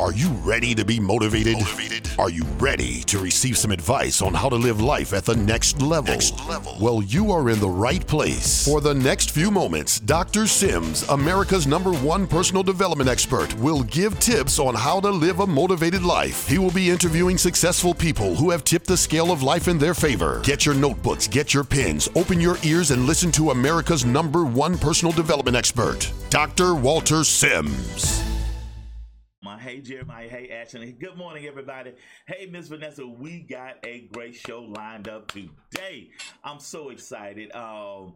Are you ready to be motivated? motivated? Are you ready to receive some advice on how to live life at the next level? Next level. Well, you are in the right place. For the next few moments, Dr. Sims, America's number one personal development expert, will give tips on how to live a motivated life. He will be interviewing successful people who have tipped the scale of life in their favor. Get your notebooks, get your pens, open your ears, and listen to America's number one personal development expert, Dr. Walter Sims. Hey, Jeremiah. Hey, Ashley. Good morning, everybody. Hey, Miss Vanessa. We got a great show lined up today. I'm so excited. Um,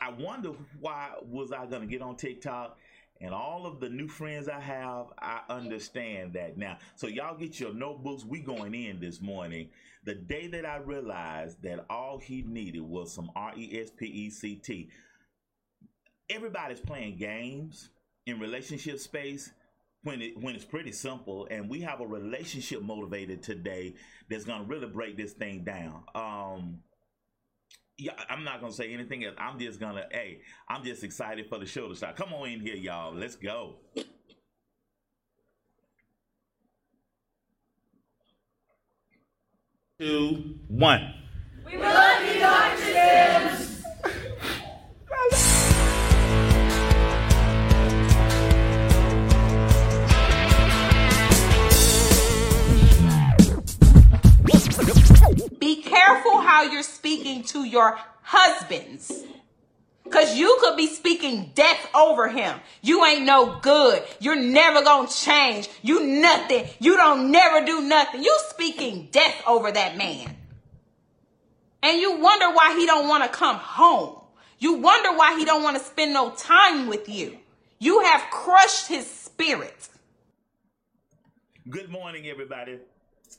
I wonder why was I going to get on TikTok and all of the new friends I have, I understand that now. So y'all get your notebooks. We going in this morning. The day that I realized that all he needed was some R E S P E C T. Everybody's playing games in relationship space when it when it's pretty simple and we have a relationship motivated today that's gonna really break this thing down um yeah, I'm not gonna say anything else. I'm just gonna, hey, I'm just excited for the show to start. Come on in here, y'all. Let's go. Two, one. Be careful how you're speaking to your husbands. Cause you could be speaking death over him. You ain't no good. You're never gonna change. You nothing. You don't never do nothing. You speaking death over that man. And you wonder why he don't want to come home. You wonder why he don't want to spend no time with you. You have crushed his spirit. Good morning, everybody.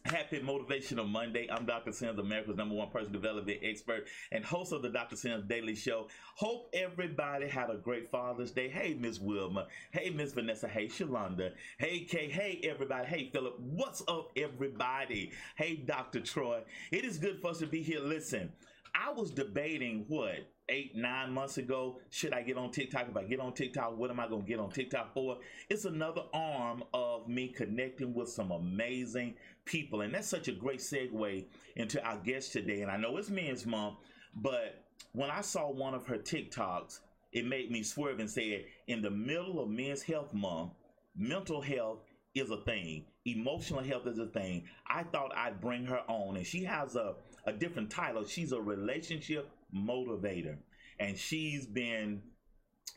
Happy Motivational Monday. I'm Dr. Sims, America's number one personal development expert and host of the Dr. Sims Daily Show. Hope everybody had a great Father's Day. Hey, Miss Wilma. Hey, Miss Vanessa. Hey, Shalonda. Hey, Kay. Hey, everybody. Hey, Philip. What's up, everybody? Hey, Dr. Troy. It is good for us to be here. Listen, I was debating what eight, nine months ago. Should I get on TikTok? If I get on TikTok, what am I going to get on TikTok for? It's another arm of me connecting with some amazing people. And that's such a great segue into our guest today. And I know it's Men's Month, but when I saw one of her TikToks, it made me swerve and say, in the middle of Men's Health Month, mental health is a thing, emotional health is a thing. I thought I'd bring her on, and she has a, a different title. She's a relationship motivator. And she's been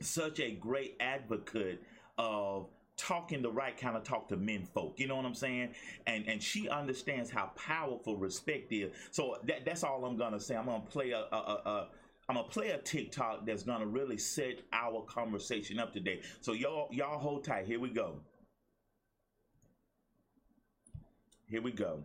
such a great advocate of talking the right kind of talk to men folk. You know what I'm saying? And and she understands how powerful respect is. So that, that's all I'm gonna say. I'm gonna play a, a, a, a I'm gonna play a TikTok that's gonna really set our conversation up today. So y'all y'all hold tight. Here we go. Here we go.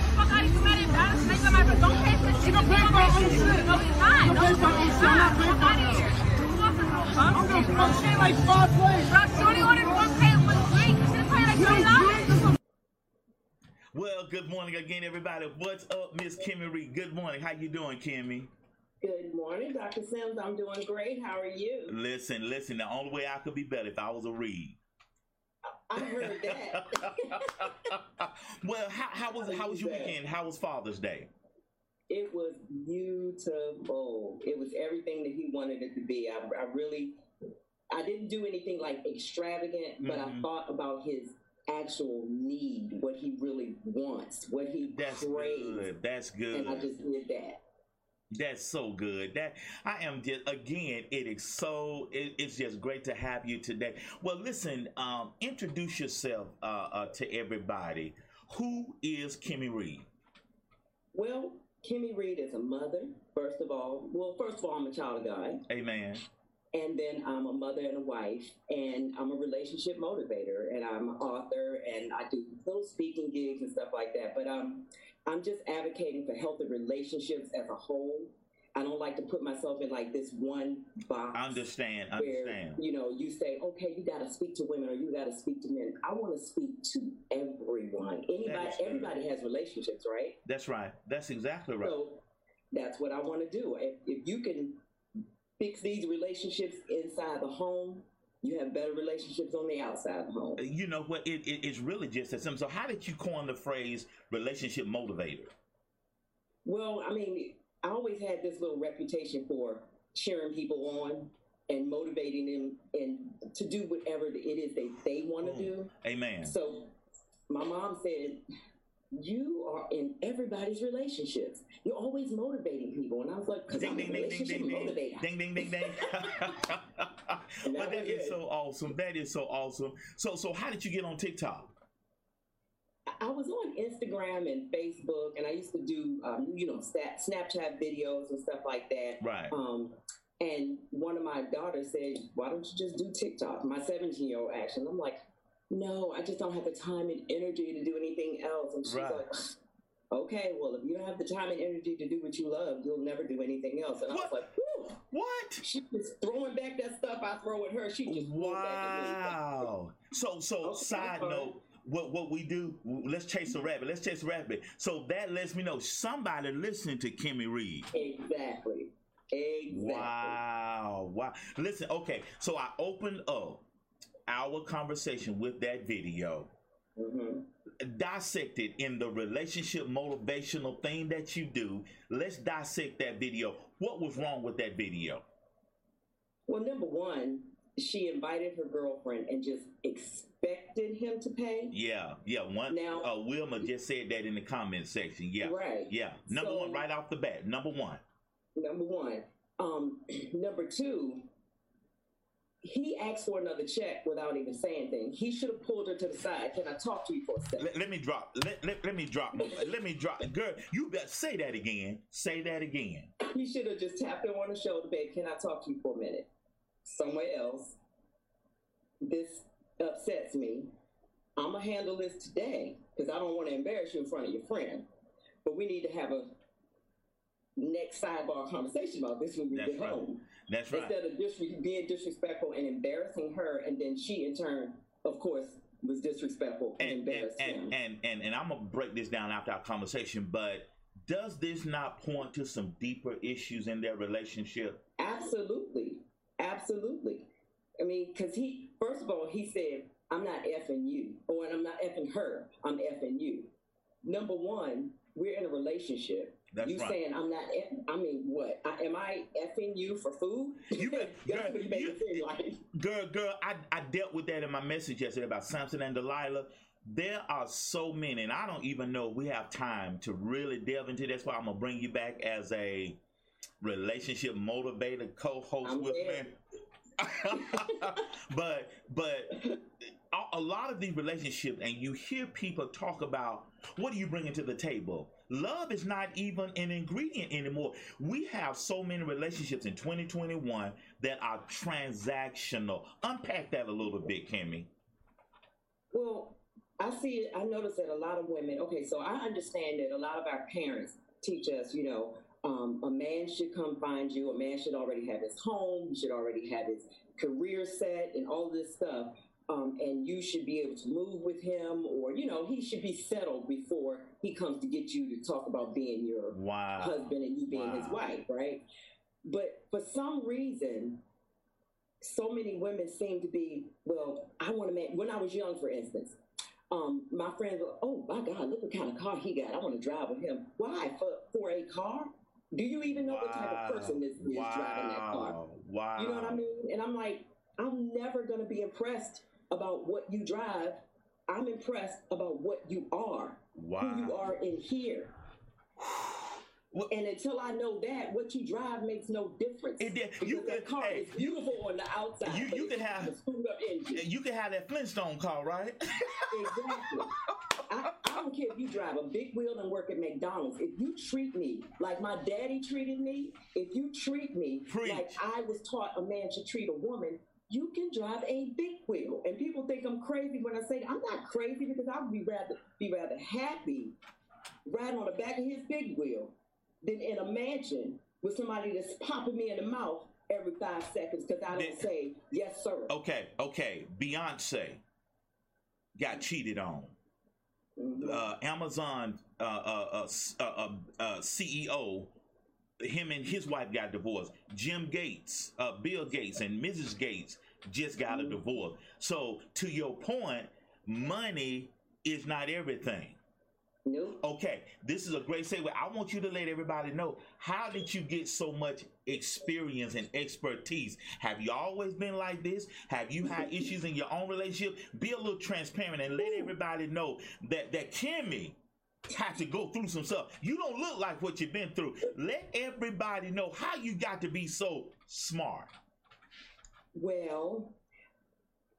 do. serious. Fuck out of you, man. Embarrassed. Nigga, my don't pay for shit. She gonna pay for shit. No, he's not. You No, pay for her own he's shit. I'm not. not paying for out of her. here. You want some I'm gonna shit, shit like five ways. Bro, Shorty ordered one pay with drink. You should pay like twenty dollars. Well, good morning again, everybody. What's up, Miss Kimmie Reed? Good morning. How you doing, Kimmie? Good morning, Dr. Sims. I'm doing great. How are you? Listen, listen. The only way I could be better if I was a Reed. I heard that. well, how, how was how was your weekend? How was Father's Day? it was beautiful. It was everything that he wanted it to be. I, I really, I didn't do anything like extravagant, but I Mhm. thought about his actual need, what he really wants, what he That's craves, good. That's good. and I just did that. That's so good. That I am just again. It is so. It, it's just great to have you today. Well, listen. Um, introduce yourself uh, uh, to everybody. Who is Kimmie Reed? Well, Kimmie Reed is a mother, first of all. Well, first of all, I'm a child of God. Amen. and then I'm a mother and a wife, and I'm a relationship motivator, and I'm an author, and I do little speaking gigs and stuff like that. But um, I'm just advocating for healthy relationships as a whole. I don't like to put myself in like this one box. Understand, Where, understand. you know, you say, okay, you got to speak to women or you got to speak to men. I want to speak to everyone. Anybody, That is true. everybody has relationships, right? That's right. That's exactly right. So that's what I want to do. If, if you can fix these relationships inside the home, you have better relationships on the outside of the home. you know what? It, it, it's really just that simple. So, how did you coin the phrase relationship motivator? Well, I mean, I always had this little reputation for cheering people on and motivating them and to do whatever it is they, they want to Mm. do. Amen. So my mom said, You are in everybody's relationships. You're always motivating people. And I was like, Because I'm a ding ding ding relationship ding ding motivator. ding ding ding ding. But that is so awesome. That is so awesome. So so how did you get on TikTok? I was on Instagram and Facebook, and I used to do, um, you know, Snapchat videos and stuff like that. Right. Um, and one of my daughters said, "Why don't you just do TikTok?" My 17 year old actually. I'm like, "No, I just don't have the time and energy to do anything else." And she's Right. like, "Okay, well, if you don't have the time and energy to do what you love, you'll never do anything else." And I was like, Whew. What? She was throwing back that stuff I throw at her. She just threw back at me. Wow. So so Okay, side note. What what we do? Let's chase a rabbit. Let's chase a rabbit. So that lets me know somebody listening to Kimmie Reed. Exactly. Exactly. Wow. Wow. Listen, okay. So I opened up our conversation with that video, hmm dissected in the relationship motivational thing that you do. Let's dissect that video. What was wrong with that video? Well, number one, she invited her girlfriend and just expected him to pay. Yeah, yeah. One Now- uh Wilma just said that in the comment section. Yeah. Right. Yeah. Number So- one, right off the bat. Number one. Number one. Um, number two, he asked for another check without even saying anything. He should have pulled her to the side. Can I talk to you for a second? Let, let me drop. Let, let, let me drop. let me drop. Girl, you better say that again. Say that again. He should have just tapped her on the shoulder, babe. Can I talk to you for a minute? Somewhere else. This upsets me. I'm gonna handle this today because I don't want to embarrass you in front of your friend. But we need to have a next sidebar conversation about this when we That's get right. home. That's right. Instead of disre- being disrespectful and embarrassing her, and then she in turn, of course, was disrespectful and, and and, embarrassed him. and, and and and I'm gonna break this down after our conversation, but does this not point to some deeper issues in their relationship? Absolutely. Absolutely. I mean, because he, first of all, he said, I'm not effing you, or I'm not effing her, I'm effing you. Number one, we're in a relationship. That's you right. saying I'm not, I mean, what? I, am I effing you for food? You girl, what you you- like. Girl, girl, I, I dealt with that in my message yesterday about Samson and Delilah. There are so many, and I don't even know if we have time to really delve into. That's why I'm gonna bring you back as a relationship motivator co-host I'm with there. me. but but a, a lot of these relationships, and you hear people talk about what are you bringing to the table. Love is not even an ingredient anymore. We have so many relationships in 2021 that are transactional. Unpack that a little bit, Kimmie. Well, I see it. I notice that a lot of women. Okay, so I understand that a lot of our parents teach us, you know, um, a man should come find you. A man should already have his home. He should already have his career set and all this stuff. Um, and you should be able to move with him, or you know, he should be settled before he comes to get you to talk about being your Wow. husband and you being his wife, right? But for some reason, so many women seem to be, well, I want to make. When I was young, for instance, um, my friends were, oh my God, look what kind of car he got. I want to drive with him. Why? For, for a car? Do you even know what type of person this is driving that car? Wow. Wow. You know what I mean? And I'm like, I'm never going to be impressed about what you drive. I'm impressed about what you are, Wow. who you are in here. Well- and until I know that, what you drive makes no difference. It did- you that could- car hey, is beautiful on the outside. you- you could have- a screwed up engine. You can have that Flintstone car, right? exactly. I, I don't care if you drive a big wheel and work at McDonald's. If you treat me like my daddy treated me, if you treat me Preach. like I was taught a man should treat a woman, you can drive a big wheel. And people think I'm crazy when I say I'm not crazy because I would be rather be rather happy riding on the back of his big wheel than in a mansion with somebody that's popping me in the mouth every five seconds because I don't say yes, sir. Okay, okay. Beyonce got cheated on. Uh, Amazon uh, uh, uh, uh, uh, uh, CEO, him and his wife got divorced. Jim Gates, uh, Bill Gates, and Mrs. Gates just got a divorce. So, to your point, money is not everything. Nope. Okay, this is a great segue. I want you to let everybody know how did you get so much experience and expertise? Have you always been like this? Have you had issues in your own relationship? Be a little transparent and let everybody know that that Kimmie had to go through some stuff. You don't look like what you've been through. Let everybody know how you got to be so smart. Well,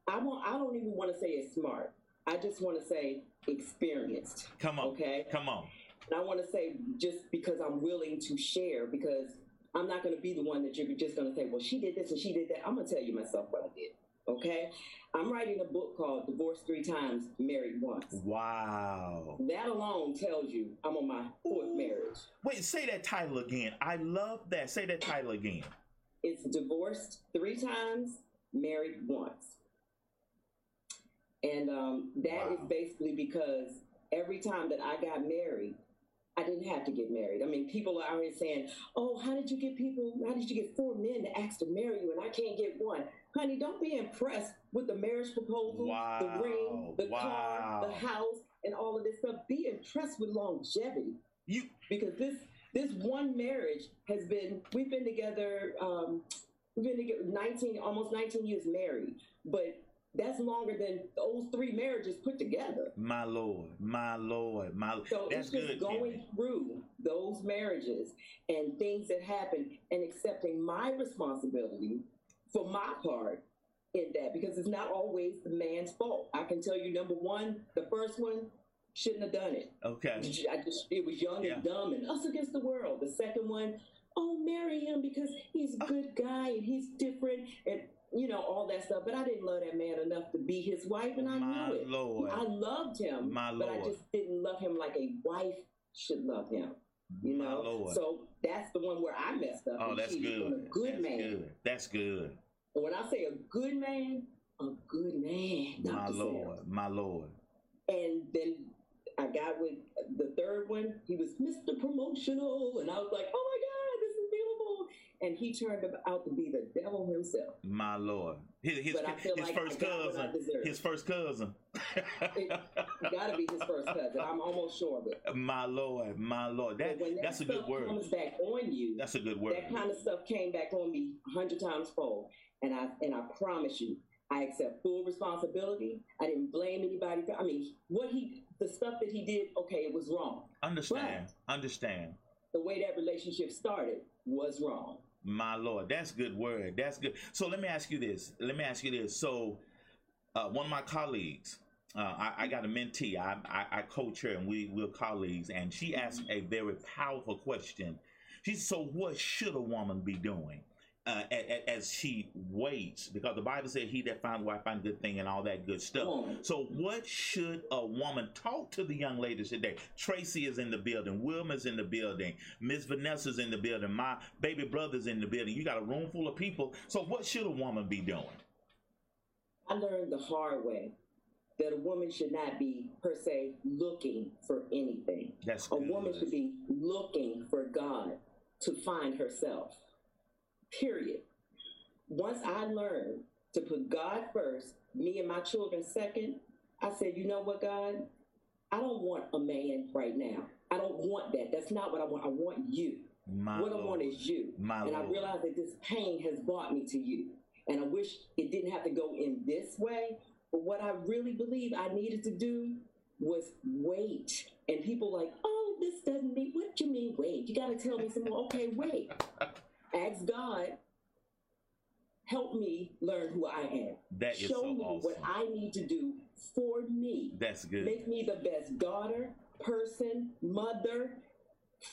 I want. I don't even want to say it's smart. I just want to say experienced. Come on, Okay. come on. And I want to say just because I'm willing to share, because I'm not going to be the one that you're just going to say, well, she did this and she did that. I'm going to tell you myself what I did. Okay. I'm writing a book called Divorced Three Times, Married Once. Wow. That alone tells you I'm on my fourth marriage. Wait, say that title again. I love that. Say that title again. It's divorced three times, married once. And um, that is Wow. basically because every time that I got married, I didn't have to get married. I mean, people are always saying, "Oh, how did you get people? How did you get four men to ask to marry you, and I can't get one?" Honey, don't be impressed with the marriage proposal, Wow. the ring, the car, the house, and all of this stuff. Be impressed with longevity You because this this one marriage has been we've been together um we've been together 19 almost 19 years married but that's longer than those three marriages put together My Lord, my Lord, my so That's it's just good. going Kimmie. through those marriages and things that happen and accepting my responsibility for my part in that because it's not always the man's fault. I can tell you, number one, the first one shouldn't have done it. Okay. I just it was young Yeah. and dumb and us against the world. The second one, oh, marry him because he's a oh. good guy and he's different and you know all that stuff. But I didn't love that man enough to be his wife, and I My knew it. Lord. I loved him, My but I just didn't love him like a wife should love him. You My know, Lord. so that's the one where I messed up. oh, that's good. Good that's man. good. That's good. And when I say a good man, a good man. My Dr. Sam. Lord. My Lord. And then I got with the third one. He was Mr. Promotional, and I was like, "Oh my God, this is beautiful!" And he turned out to be the devil himself. My Lord. His his, But I feel his like first I got what cousin. His first cousin. It got to be his first cousin. I'm almost sure of it. my Lord. My Lord. That that that's a good word. comes back on you, That's a good word. that kind of stuff came back on me a hundred times fold. And I and I promise you, I accept full responsibility. I didn't blame anybody. For, I mean, what he, the stuff that he did, okay, it was wrong. Understand. Understand. The way that relationship started was wrong. My Lord, that's good word. That's good. So let me ask you this. Let me ask you this. So, uh, one of my colleagues, uh, I, I got a mentee. I, I, I coach her, and we we're colleagues. And she asked a very powerful question. She said, "So, what should a woman be doing uh, a- a- as she waits? Because the Bible said, "He that finds a wife find good thing," and all that good stuff." Woman. So, what should a woman talk to the young ladies today? Tracy is in the building. Wilma's in the building. Miss Vanessa's in the building. My baby brother's in the building. You got a room full of people. So, what should a woman be doing? I learned the hard way that a woman should not be per se looking for anything. That's A good. woman should be looking for God to find herself. Period. Once I learned to put God first, me and my children second, I said, you know what, God? I don't want a man right now. I don't want that. That's not what I want. I want you. My what I want is you. My and I Lord. realized that this pain has brought me to you. And I wish it didn't have to go in this way. But what I really believe I needed to do was wait. And people like, oh, this doesn't mean what you mean wait. You gotta tell me some more. Okay, wait. Ask God, help me learn who I am. That is Show so me what. I need to do for me. That's good. Make me the best daughter, person, mother,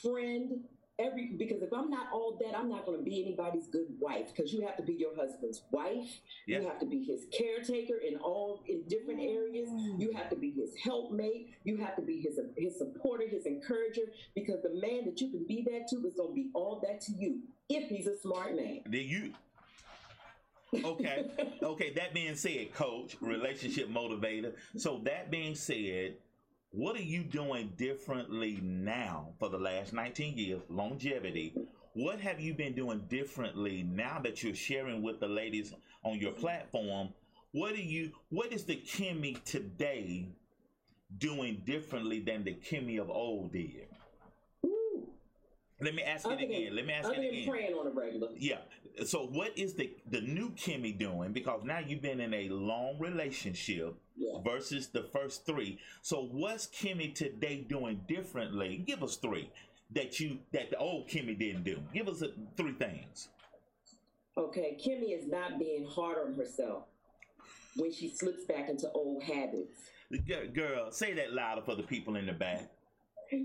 friend, every because if I'm not all that, I'm not going to be anybody's good wife because you have to be your husband's wife. Yes. You have to be his caretaker in all in different areas. You have to be his helpmate. You have to be his his supporter, his encourager because the man that you can be that to is going to be all that to you if he's a smart man. Then you okay okay that being said coach relationship motivator so that being said what are you doing differently now for the last 19 years longevity what have you been doing differently now that you're sharing with the ladies on your platform what are you what is the kimmie today doing differently than the kimmie of old did Ooh. let me ask it again let me ask it again praying on a regular. yeah. So what is the the new Kimmie doing? Because now you've been in a long relationship Yeah. versus the first three. So what's Kimmie today doing differently? Give us three that you that the old Kimmie didn't do. Give us a, three things. Okay, Kimmie is not being hard on herself when she slips back into old habits. Girl, girl, say that louder for the people in the back.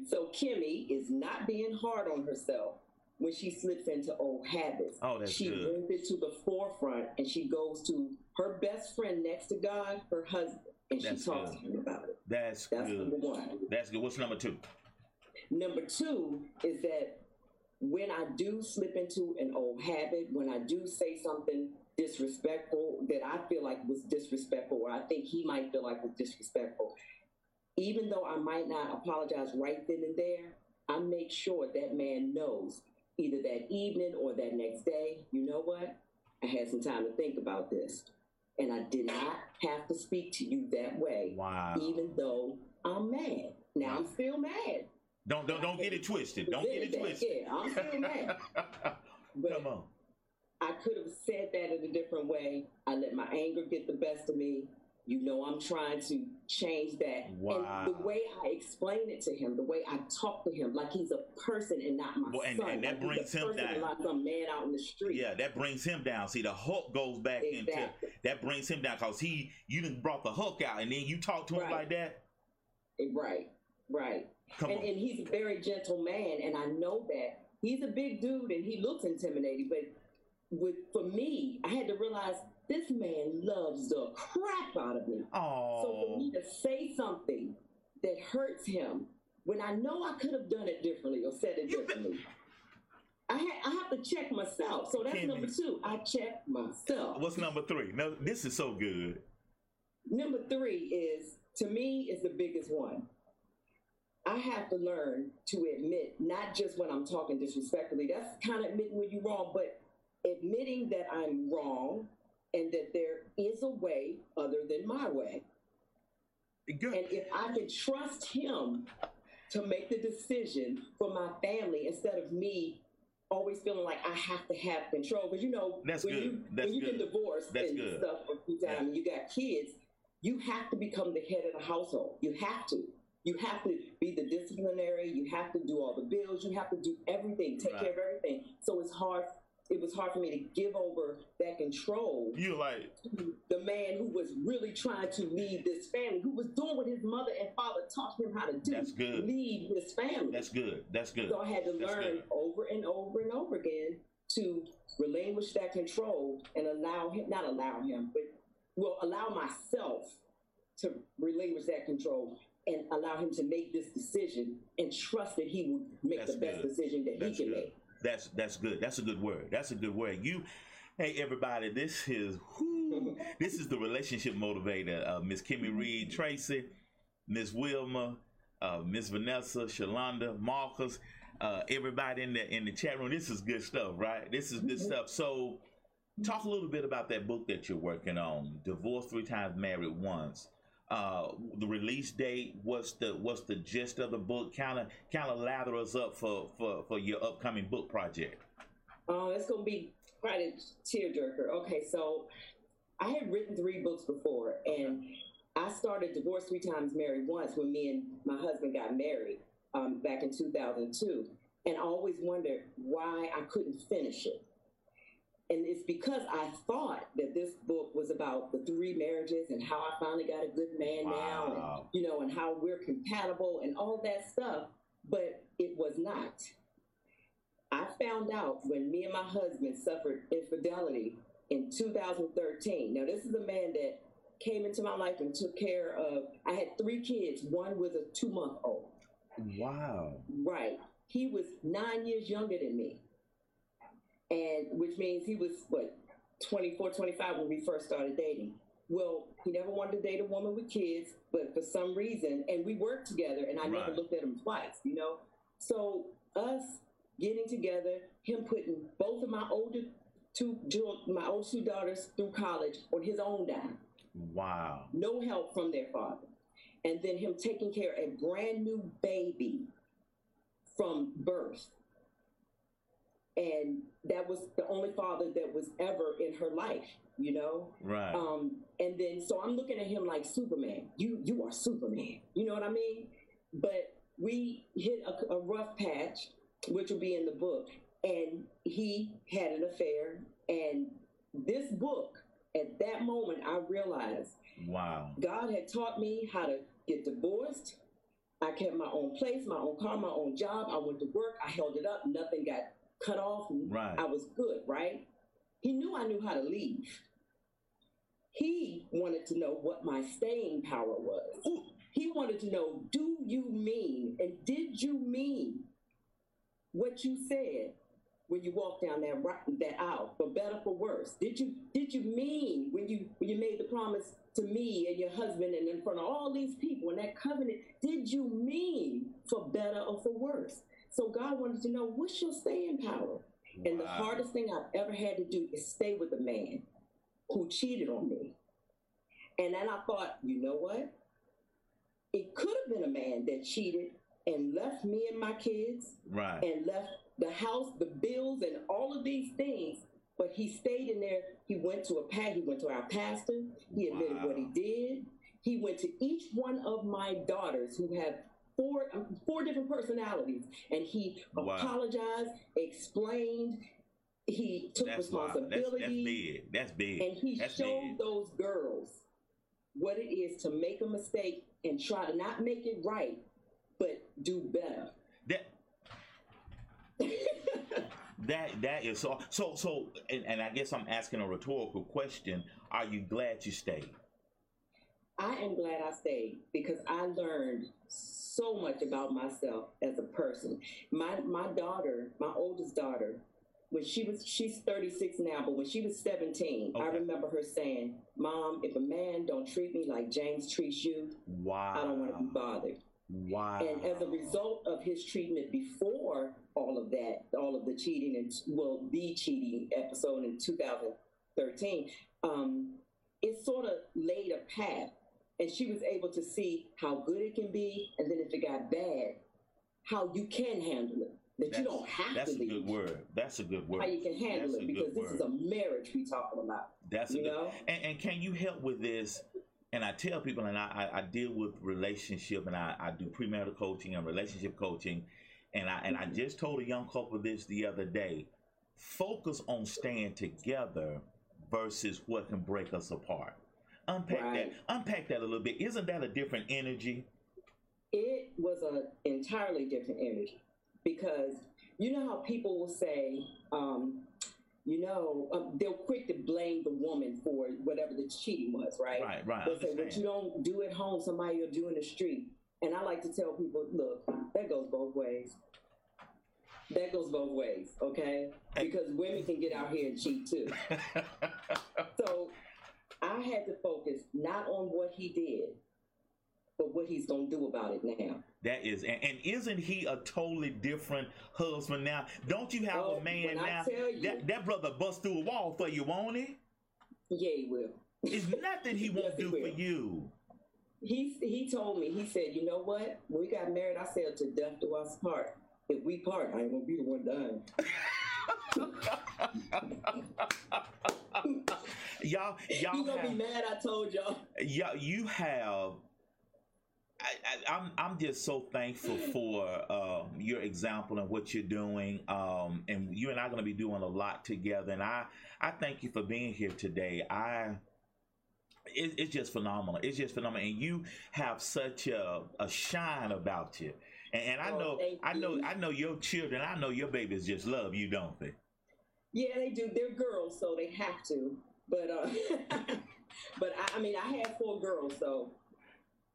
So Kimmie is not being hard on herself when she slips into old habits. Oh, that's she good. brings it to the forefront and she goes to her best friend next to God, her husband, and That's she talks good. to him about it. That's, That's good. number one. That's good. What's number two? Number two is that when I do slip into an old habit, when I do say something disrespectful that I feel like was disrespectful, or I think he might feel like was disrespectful, even though I might not apologize right then and there, I make sure that man knows either that evening or that next day, you know what? I had some time to think about this. And I did not have to speak to you that way, Wow. even though I'm mad. Now I'm still mad. Don't don't don't get it twisted. Don't get it That, twisted. Yeah, I'm still mad. But Come on. I could have said that in a different way. I let my anger get the best of me. You know, I'm trying to change that. Wow. And the way I explain it to him, the way I talk to him, like he's a person and not my Well, and- son. and that like brings him down. Like some man out in the street. Yeah, that brings him down. See, the hook goes back into that brings him down because he you done brought the hook out and then you talk to him Right. like that. Right, right. Come and, on. and he's a very gentle man, and I know that he's a big dude and he looks intimidating. But with for me, I had to realize this man loves the crap out of me. So for me to say something that hurts him when I know I could have done it differently or said it differently, I ha- I have to check myself. So that's Kimmie. number two. I check myself. what's number three? No, this is so good. Number three is to me is the biggest one. I have to learn to admit not just when I'm talking disrespectfully. That's kind of admitting when you're wrong, but admitting that I'm wrong and that there is a way other than my way. Good. And if I can trust him to make the decision for my family instead of me always feeling like I have to have control. Because you know, That's when good. you That's when been good. divorced That's and good. stuff for a few times, Yeah. and you got kids, you have to become the head of the household. You have to. You have to be the disciplinary. You have to do all the bills. You have to do everything, take Right. care of everything. So it's hard. It was hard for me to give over that control You like the man who was really trying to lead this family, who was doing what his mother and father taught him how to do. That's good. Lead his family. that's good. That's good. so I had to That's learn good. over and over and over again to relinquish that control and allow him, not allow him, but well, allow myself to relinquish that control and allow him to make this decision and trust that he would make That's the best good. decision that That's he can good. make. That's that's good. That's a good word. That's a good word. You, hey everybody, this is whoo, this is the relationship motivator. Uh, Miss Kimmie Reed, Tracy, Miss Wilma, uh, Miss Vanessa, Shalonda, Marcus, uh, everybody in the in the chat room. This is good stuff, right? This is good stuff. So, talk a little bit about that book that you're working on, "Divorced Three Times, Married Once." Uh, the release date. What's the what's the gist of the book? Kind of kind of lather us up for for for your upcoming book project. Oh, it's gonna be quite a tearjerker. Okay, so I had written three books before, and I started Divorced Three Times, Married Once when me and my husband got married um, back in 2002. And I always wondered why I couldn't finish it. And it's because I thought that this book was about the three marriages and how I finally got a good man now, and you know, and how we're compatible and all that stuff. But it was not. I found out when me and my husband suffered infidelity in 2013. Now, this is a man that came into my life and took care of. I had three kids. One was a two month old. Wow. Right. He was nine years younger than me. And which means he was what, 24, 25 when we first started dating. Well, he never wanted to date a woman with kids, but for some reason, and we worked together and I never looked at him twice, you know? So us getting together, him putting both of my older two my oldest two daughters through college on his own dime Wow. no help from their father. And then him taking care of a brand new baby from birth. And that was the only father that was ever in her life, you know? Right. Um, and then so I'm looking at him like Superman. You you are Superman. You know what I mean? But we hit a, a rough patch, which will be in the book, and he had an affair. And this book, at that moment, I realized wow. God had taught me how to get divorced. I kept my own place, my own car, my own job. I went to work. I held it up. Nothing got cut off. Right. I was good, right? He knew I knew how to leave. He wanted to know what my staying power was. He wanted to know, do you mean and did you mean what you said when you walked down that that aisle, for better for worse? Did you did you mean when you when you made the promise to me and your husband and in front of all these people in that covenant? Did you mean for better or for worse? So God wanted to know what's your staying power. And the hardest thing I've ever had to do is stay with a man who cheated on me. And then I thought, you know what? It could have been a man that cheated and left me and my kids Right. and left the house, the bills, and all of these things. But he stayed in there. He went to a pa- he went to our pastor. He admitted what he did. He went to each one of my daughters who have four um, four different personalities, and he Wow. apologized, explained. He took That's wild. That's, responsibility. that's big. That's big. And he that's showed big. those girls what it is to make a mistake and try to not make it right, but do better. That that that is so so so and, and I guess I'm asking a rhetorical question. Are you glad you stayed? I am glad I stayed because I learned so much about myself as a person. My my daughter, my oldest daughter, when she was she's 36 now, but when she was 17, I remember her saying, "Mom, if a man don't treat me like James treats you, Wow. I don't want to be bothered." Wow. And as a result of his treatment before all of that, all of the cheating and well, the cheating episode in 2013, um, it sort of laid a path, and she was able to see how good it can be, and then if it got bad, how you can handle it. That that's, you don't have that's to a good word. That's a good word. How you can handle That's it because this is a marriage we talking about. That's a good. know? And, and can you help with this? And I tell people, and I, I, I deal with relationship, and I, I do premarital coaching and relationship coaching, and I and I mm-hmm. just told a young couple this the other day. Focus on staying together versus what can break us apart. Unpack Right. that. Unpack that a little bit. Isn't that a different energy? it was an entirely different energy because you know how people will say, um, you know, um, they're quick to blame the woman for whatever the cheating was, right? Right, right. They'll say, what you don't do at home, somebody will do in the street. And I like to tell people, look, that goes both ways. That goes both ways, okay? Because women can get out here and cheat too. So I had to focus not on what he did, but what he's going to do about it now. That is, and, and isn't he a totally different husband now? Don't you have Oh, a man now? you- that that brother bust through a wall for you, won't he? Yeah, he will. It's nothing he won't Yes, he do for you. He he told me. He said, "You know what? When we got married, I said to death do us part. If we part, I ain't gonna be the one dying." Y'all, You y'all gonna be have, mad? I told y'all. y'all, you have I, I, I'm I'm just so thankful for um, your example and what you're doing. Um, and you and I are going to be doing a lot together. And I I thank you for being here today. I it, it's just phenomenal. It's just phenomenal, and you have such a, a shine about you. And, and I Oh, know I know. I know your children. I know your babies just love you, don't they? Yeah, they do. They're girls, so they have to. But uh, but I, I mean, I had four girls, so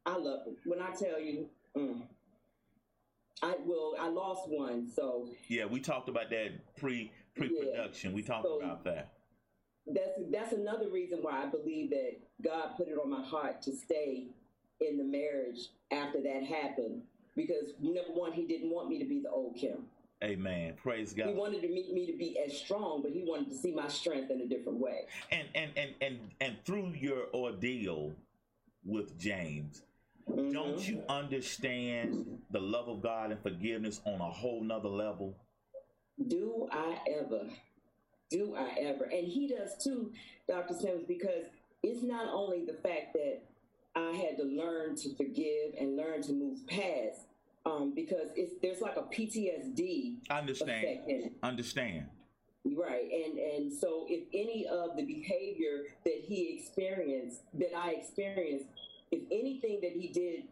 I love them. When I tell you, mm, I will. I lost one, so Yeah, we talked about that pre pre production. We talked So- about that. that's that's another reason why I believe that God put it on my heart to stay in the marriage after that happened. Because number one, He didn't want me to be the old Kim. Amen. Praise God. He wanted to meet me to be as strong, but He wanted to see my strength in a different way. And and and and and through your ordeal with James, Mhm. don't you understand the love of God and forgiveness on a whole nother level? Do I ever? Do I ever? And he does too, Dr. Sims, because it's not only the fact that I had to learn to forgive and learn to move past, um, because it's there's like a PTSD I understand. effect in it. Understand. Right. And and so if any of the behavior that he experienced, that I experienced, if anything that he did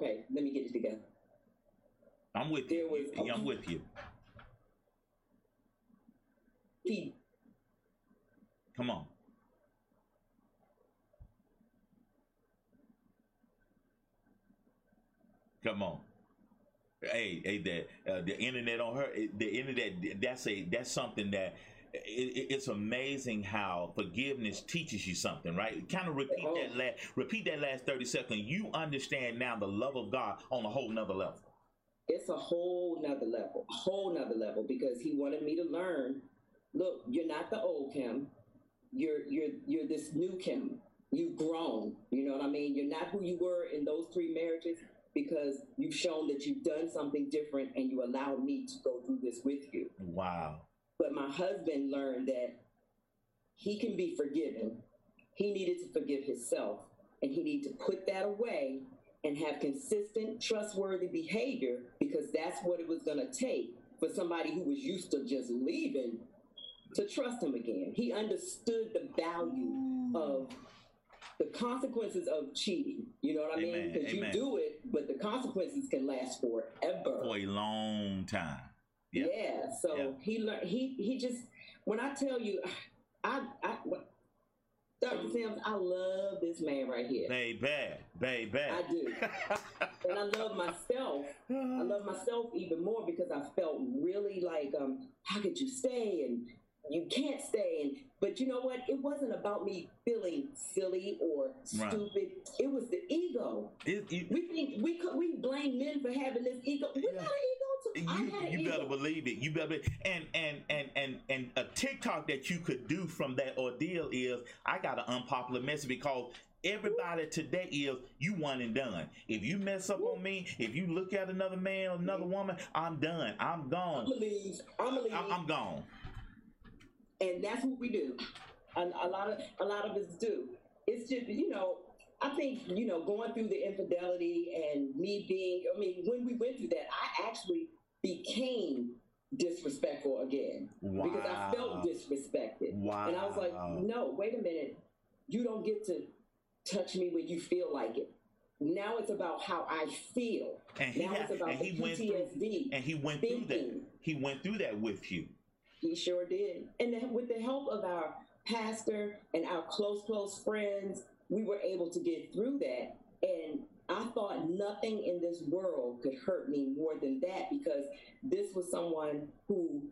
Okay, let me get it together. I'm with There you. was- I'm with you. He Come on. Come on. Hey, hey, the uh, the internet on her, the internet. That's a that's something that it, it- it's amazing how forgiveness teaches you something, right? Kind of repeat that last repeat that last thirty seconds. You understand now the love of God on a whole nother level. it's a whole nother level, a whole nother level, because he wanted me to learn. Look, you're not the old Kim. You're you're you're this new Kim. You've grown. You know what I mean? You're not who you were in those three marriages because you've shown that you've done something different and you allowed me to go through this with you. Wow. But my husband learned that he can be forgiven. He needed to forgive himself and he needed to put that away and have consistent, trustworthy behavior because that's what it was going to take for somebody who was used to just leaving to trust him again. He understood the value of the consequences of cheating. You know what I mean? Because you do it, but the consequences can last forever. For a long time. Yeah. Yeah. So Yeah. he learned. He he just when I tell you, I I what- Dr. Sims, I love this man right here. Baby, baby. I do, and I love myself. I love myself even more because I felt really like, um, how could you stay and you can't stay and but you know what? It wasn't about me feeling silly or Right. stupid. It was the ego. It- We think we could we blame men for having this ego. We Yeah. got an ego too. I you, you ego. better believe it. You better be, and and and and and a TikTok that you could do from that ordeal is I got an unpopular message because everybody today is you one and done. If you mess up on me, if you look at another man or another mm-hmm. woman, I'm done. I'm I'm gone. I'm. I'm, I'm gone. And that's what we do. A, a lot of a lot of us do. It's just you know. I think you know going through the infidelity and me being. I mean, when we went through that, I actually became disrespectful again because I felt disrespected. Wow. And I was like, no, wait a minute. You don't get to touch me when you feel like it. Now it's about how I feel. And he now had- it's about and he went through- PTSD. And he went through that. He went through that with you. He sure did. And with the help of our pastor and our close, close friends, we were able to get through that. And I thought nothing in this world could hurt me more than that because this was someone who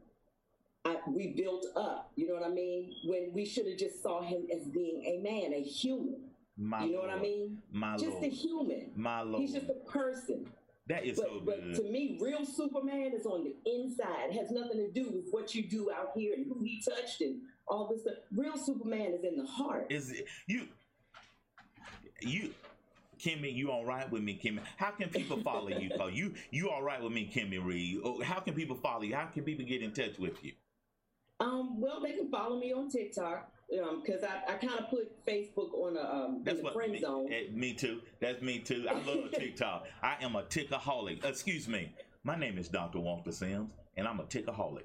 I, we built up. You know what I mean? When we should have just saw him as being a man, a human. My you know what I mean? My just Lord. a human. My Lord. He's just a person. That is But, so but good. to me, real Superman is on the inside. It has nothing to do with what you do out here and who he touched and all this stuff. Real Superman is in the heart. Is it, you you Kimmie, you all right with me, Kimmie? How can people follow you? Cause you you all right with me, Kimmie Reed? Oh, How can people follow you? How can people get in touch with you? Um, well, they can follow me on TikTok. Because I, I kind of put Facebook on a um, in That's what friend me, zone. eh, me too. That's me too. I love TikTok. I am a tickaholic. Excuse me. My name is Dr. Walter Sims, and I'm a tickaholic.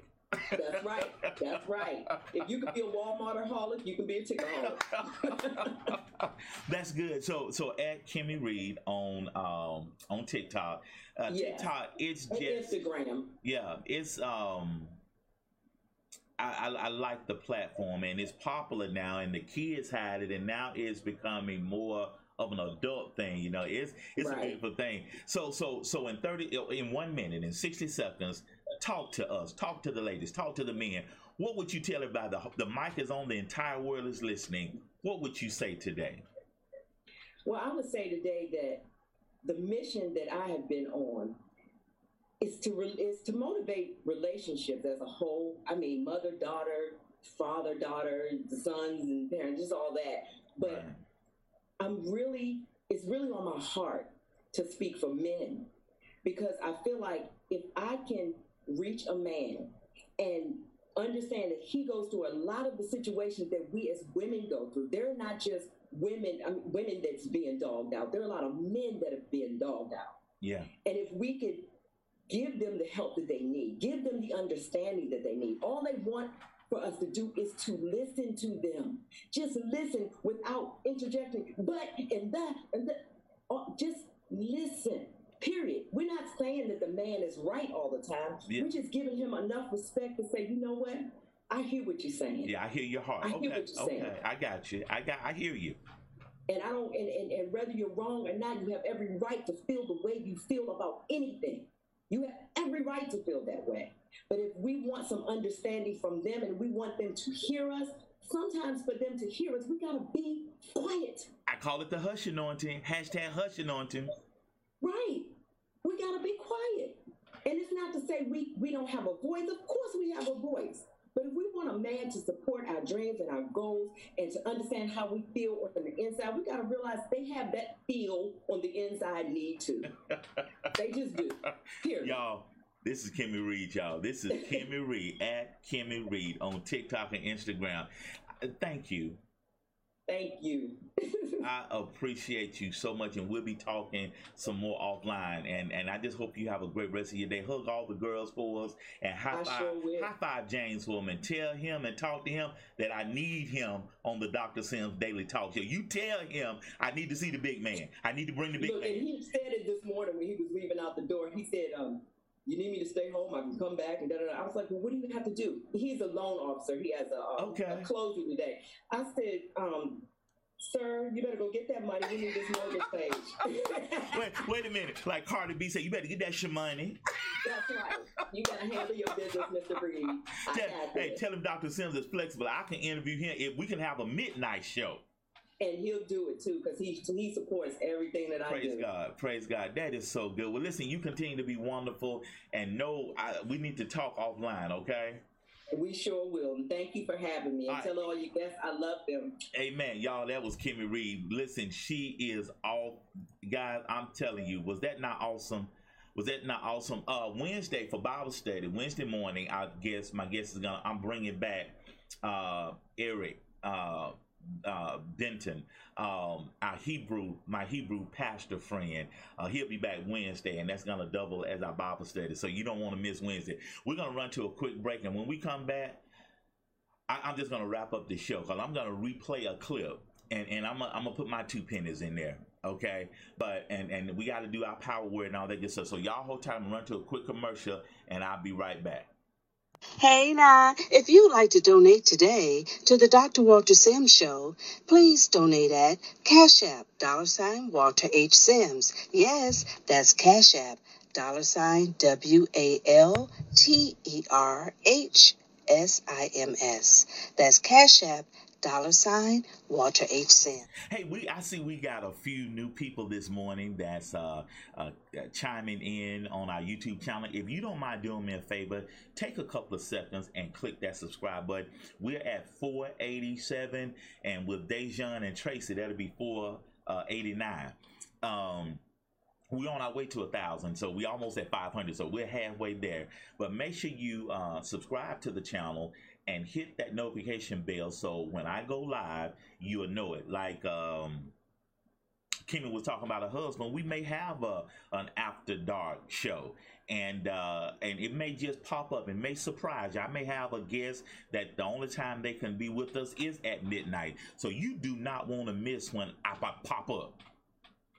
That's right. That's right. If you can be a Walmart holic, you can be a tickaholic. That's good. So so at Kimmie Reed on um on TikTok. Uh, Yeah. TikTok it's and just Instagram. yeah, it's um I, I, I like the platform and it's popular now and the kids had it and now it's becoming more of an adult thing you know? It's it's a beautiful thing. So so so in 30 in one minute in 60 seconds talk to us. Talk to the ladies. Talk to the men. What would you tell everybody? The, the mic is on. The entire world is listening. What would you say today? Well, I would say today that the mission that I have been on is to re- is to motivate relationships as a whole. I mean, mother, daughter, father, daughter, sons, and parents, just all that. But Right. I'm really, it's really on my heart to speak for men because I feel like if I can reach a man and understand that he goes through a lot of the situations that we as women go through, they're not just women, I mean, women that's being dogged out. There are a lot of men that have been dogged out. yeah And if we could give them the help that they need, give them the understanding that they need, all they want for us to do is to listen to them. Just listen without interjecting, but and that and that. Uh, just listen. Period. We're not saying that the man is right all the time. Yeah. We're just giving him enough respect to say, you know what? I hear what you're saying. yeah i hear your heart I hear okay what you're saying. i got you i got i hear you And I don't and, and, and whether you're wrong or not, you have every right to feel the way you feel about anything. You have every right to feel that way. But if we want some understanding from them and we want them to hear us, sometimes for them to hear us, we gotta be quiet. i call it the hush anointing hashtag hush anointing Right. We gotta be quiet. And it's not to say we, we don't have a voice. Of course we have a voice. But if we want a man to support our dreams and our goals and to understand how we feel on the inside, we gotta realize they have that feel on the inside need to. they just do. Period. Y'all, this is Kimmie Reed, y'all. This is Kimmie Reed at Kimmie Reed on TikTok and Instagram. Thank you. Thank you. I appreciate you so much, and we'll be talking some more offline. And and I just hope you have a great rest of your day. Hug all the girls for us, and high I five, sure high five James for him, and tell him and talk to him that I need him on the Dr. Sims Daily Talk Show. You tell him I need to see the big man. I need to bring the big Look, and man. he said it this morning when he was leaving out the door. He said, um, you need me to stay home, I can come back and da da da. I was like, well, what do you have to do? He's a loan officer. He has a, um, Okay. a closing today. I said, um, sir, you better go get that money. We need this mortgage page. Wait, wait a minute. Like Cardi B said, you better get that shit money. That's right. You gotta handle your business, Mr. Reed. I Tell, hey, tell him Dr. Sims is flexible. I can interview him if we can have a midnight show. And he'll do it too because he he supports everything that I Praise do. God. Praise God. That is so good. Well, listen, you continue to be wonderful and know I, we need to talk offline, okay? We sure will. And thank you for having me. And All right. tell all your guests I love them. Amen. Y'all, that was Kimmie Reed. Listen, she is all guys, I'm telling you, was that not awesome? Was that not awesome? Uh Wednesday for Bible study, Wednesday morning, I guess my guest is gonna I'm bringing back uh Eric uh uh Denton, um our Hebrew, my Hebrew pastor friend. Uh he'll be back Wednesday and that's gonna double as our Bible study. So you don't want to miss Wednesday. We're gonna run to a quick break and when we come back, I, I'm just gonna wrap up the show because I'm gonna replay a clip and and I'm gonna, I'm gonna put my two pennies in there. Okay, but and and we got to do our power word and all that good stuff. So y'all hold time and run to a quick commercial, and I'll be right back. Hey now, if you'd like to donate today to the Dr. Walter Sims Show, please donate at Cash App, dollar sign Walter H. Sims. Yes, that's Cash App, dollar sign W A L T E R H S I M S. That's Cash App, dollar sign Walter H. Sims. Hey, we I see we got a few new people this morning that's uh, uh, chiming in on our YouTube channel. If you don't mind doing me a favor, take a couple of seconds and click that subscribe button. We're at 487, and with Dejan and Tracy, that'll be 489. Um, we're on our way to a thousand, so we're almost at 500, so we're halfway there. But make sure you uh, subscribe to the channel and hit that notification bell so when I go live, you'll know it. Like um Kimmie was talking about her husband, we may have a an after dark show. And uh, and it may just pop up. It may surprise you. I may have a guest that the only time they can be with us is at midnight. So you do not want to miss when I pop pop up.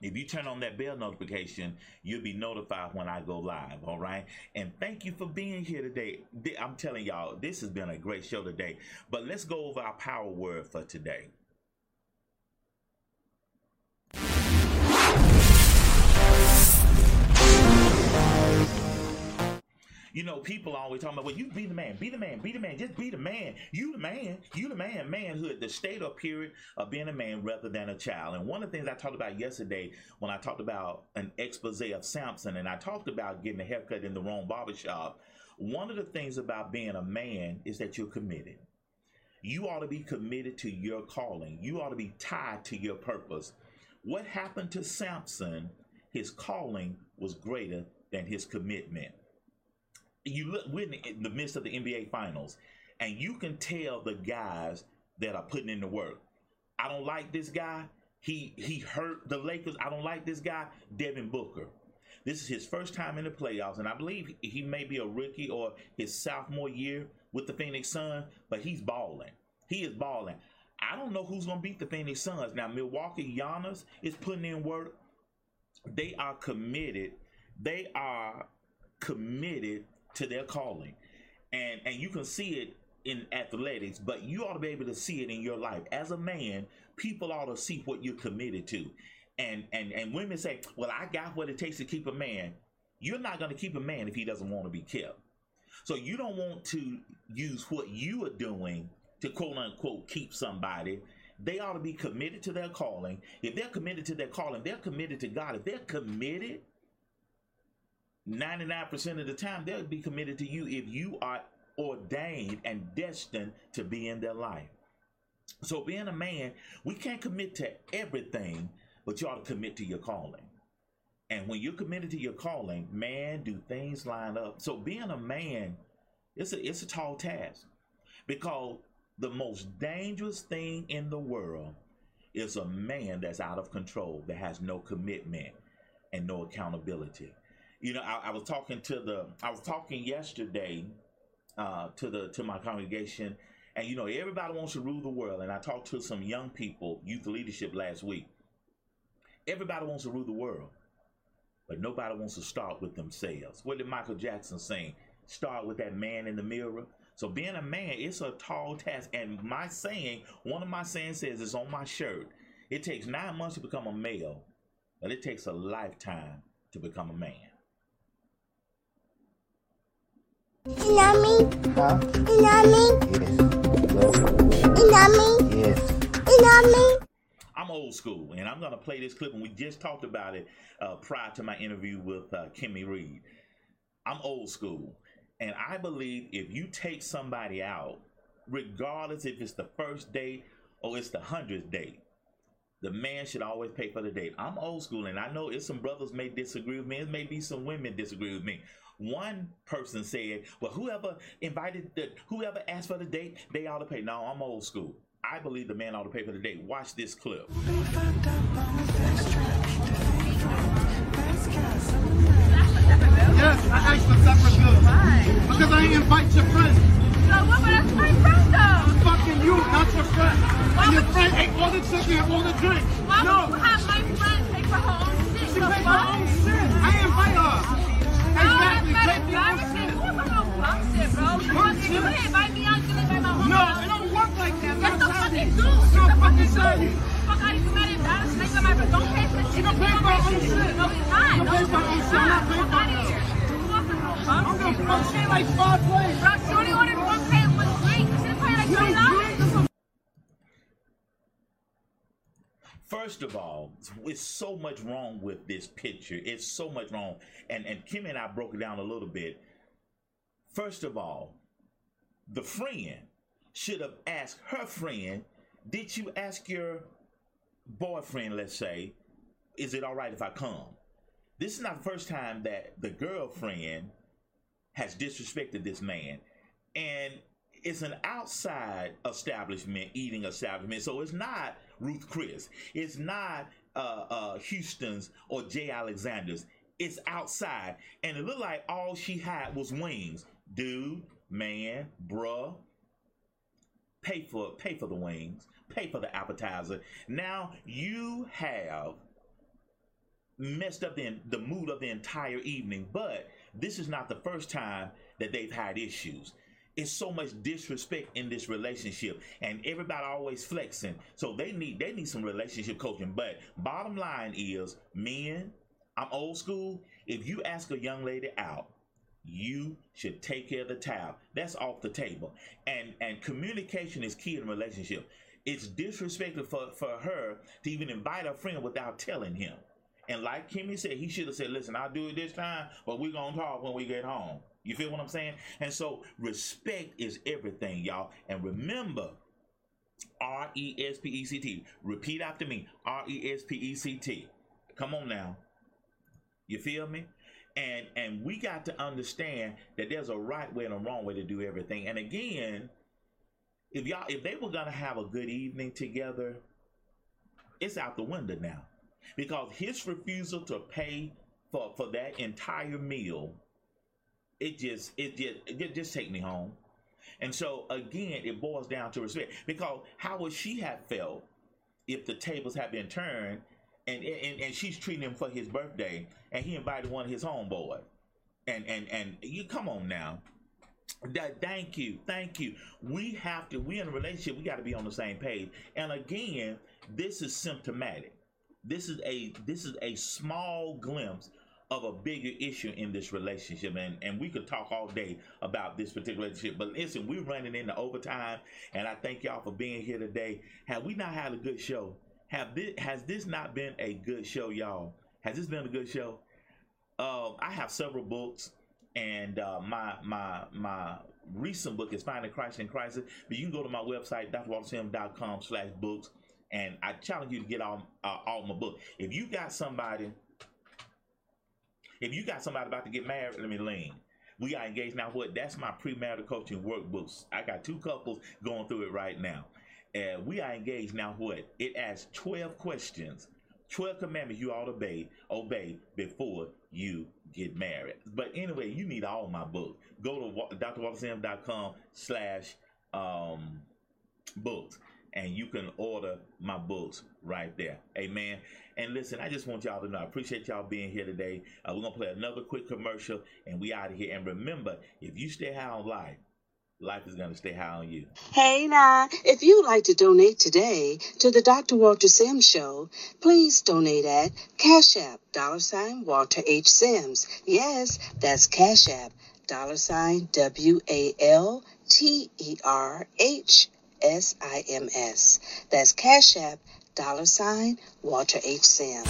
If you turn on that bell notification, you'll be notified when I go live. All right. And thank you for being here today. I'm telling y'all, this has been a great show today. But let's go over our power word for today. You know, people always talking about, well, you be the man, be the man, be the man, just be the man. You the man, you the man, manhood, the state or period of being a man rather than a child. And one of the things I talked about yesterday when I talked about an expose of Samson and I talked about getting a haircut in the wrong barbershop, one of the things about being a man is that you're committed. You ought to be committed to your calling. You ought to be tied to your purpose. What happened to Samson? His calling was greater than his commitment you look we're in the midst of the NBA finals, and you can tell the guys that are putting in the work. I don't like this guy. He he hurt the Lakers. I don't like this guy, Devin Booker. This is his first time in the playoffs, and I believe he may be a rookie or his sophomore year with the Phoenix Suns, but he's balling. He is balling. I don't know who's gonna beat the Phoenix Suns. Now Milwaukee Giannis is putting in work. They are committed. They are committed to their calling. And and you can see it in athletics, but you ought to be able to see it in your life. As a man, people ought to see what you're committed to. And and and women say, "Well, I got what it takes to keep a man." You're not going to keep a man if he doesn't want to be kept. So you don't want to use what you are doing to quote unquote keep somebody. They ought to be committed to their calling. If they're committed to their calling, they're committed to God. If they're committed 99% of the time they'll be committed to you if you are ordained and destined to be in their life. So being a man, we can't commit to everything, but you ought to commit to your calling. And when you're committed to your calling, man, do things line up. So being a man, it's a it's a tall task. Because the most dangerous thing in the world is a man that's out of control, that has no commitment and no accountability you know, I, I, was talking to the, I was talking yesterday uh, to the to my congregation, and you know, everybody wants to rule the world. And I talked to some young people, youth leadership last week. Everybody wants to rule the world, but nobody wants to start with themselves. What did Michael Jackson say? Start with that man in the mirror. So being a man, it's a tall task. And my saying, one of my sayings says, it's on my shirt. It takes nine months to become a male, but it takes a lifetime to become a man. You know me? Huh? You know me? Yes. Well, You know me? yes. You know me? I'm old school, and I'm going to play this clip, and we just talked about it uh, prior to my interview with uh, Kimmie Reed. I'm old school, and I believe if you take somebody out, regardless if it's the first date or it's the hundredth date, the man should always pay for the date. I'm old school, and I know it's some brothers may disagree with me. It may be some women disagree with me. One person said, "Well, whoever invited the whoever asked for the date, they ought to pay." No, I'm old school. I believe the man ought to pay for the date. Watch this clip. Yes, I asked for separate bills. Because I didn't invite your friend. So what would that's my friend though? Fucking you, not your friend. Why And your would- friend ate all the chicken and all the drinks. Why would you have my friend pay for her own shit? she The paid her fuck? own you're bro. You you my homie No, it don't work like that. The do. The. Fuck you mad don't don't pay for shit. Don't I'm gonna fuck shit like five plays. Bro, she only ordered one plate with drinks. She didn't play like $20. First of all, it's so much wrong with this picture. It's so much wrong. And and Kim and I broke it down a little bit. First of all, the friend should have asked her friend, did you ask your boyfriend, let's say, is it all right if I come? This is not the first time that the girlfriend has disrespected this man. And it's an outside establishment, eating establishment. So it's not Ruth Chris. It's not uh, uh, Houston's or J. Alexander's. It's outside. And it looked like all she had was wings. Dude, man, bruh, pay for pay for the wings, pay for the appetizer. Now you have messed up the, the mood of the entire evening, but this is not the first time that they've had issues. It's so much disrespect in this relationship, and everybody always flexing. So they need they need some relationship coaching. But bottom line is, men, I'm old school. If you ask a young lady out, you should take care of the towel. That's off the table. And and communication is key in a relationship. It's disrespectful for, for her to even invite a friend without telling him. And like Kimmie said, he should have said, listen, I'll do it this time, but we're gonna talk when we get home. You feel what I'm saying? And so respect is everything, y'all. And remember, R E S P E C T. Repeat after me. R E S P E C T. Come on now. You feel me? And and we got to understand that there's a right way and a wrong way to do everything. And again, if y'all if they were gonna have a good evening together, it's out the window now. Because his refusal to pay for, for that entire meal it just it just it just, take me home. And so again, it boils down to respect because how would she have felt if the tables had been turned and and, and she's treating him for his birthday and he invited one of his homeboys and and and you come on now. That, thank you, thank you. We have to. We in a relationship. We got to be on the same page. And again, this is symptomatic. This is a this is a small glimpse of a bigger issue in this relationship. And, and we could talk all day about this particular relationship. But listen, we're running into overtime, and I thank y'all for being here today. Have we not had a good show? Have this has this not been a good show, y'all? Has this been a good show? Um, I have several books, and uh, my my my recent book is Finding Christ in Crisis. But you can go to my website, drwaltersim.com slash books, and I challenge you to get all, uh, all my book. If you got somebody if you got somebody about to get married, let me lean. We got engaged now. What? That's my premarital coaching workbooks. I got two couples going through it right now. And we are engaged now. What? It asks 12 questions, 12 commandments you ought to obey, obey before you get married. But anyway, you need all my books. Go to drwaltersim.com slash um, books and you can order my books right there. Amen. And listen, I just want y'all to know I appreciate y'all being here today. Uh, we're gonna play another quick commercial and we out of here. And remember, if you stay high on life, life is gonna stay high on you. Hey now, if you'd like to donate today to the Dr. Walter Sims Show, please donate at Cash App, dollar sign Walter H. Sims. Yes, that's Cash App, dollar sign W A L T E R H S I M S. That's Cash App, dollar sign Walter H. Sims.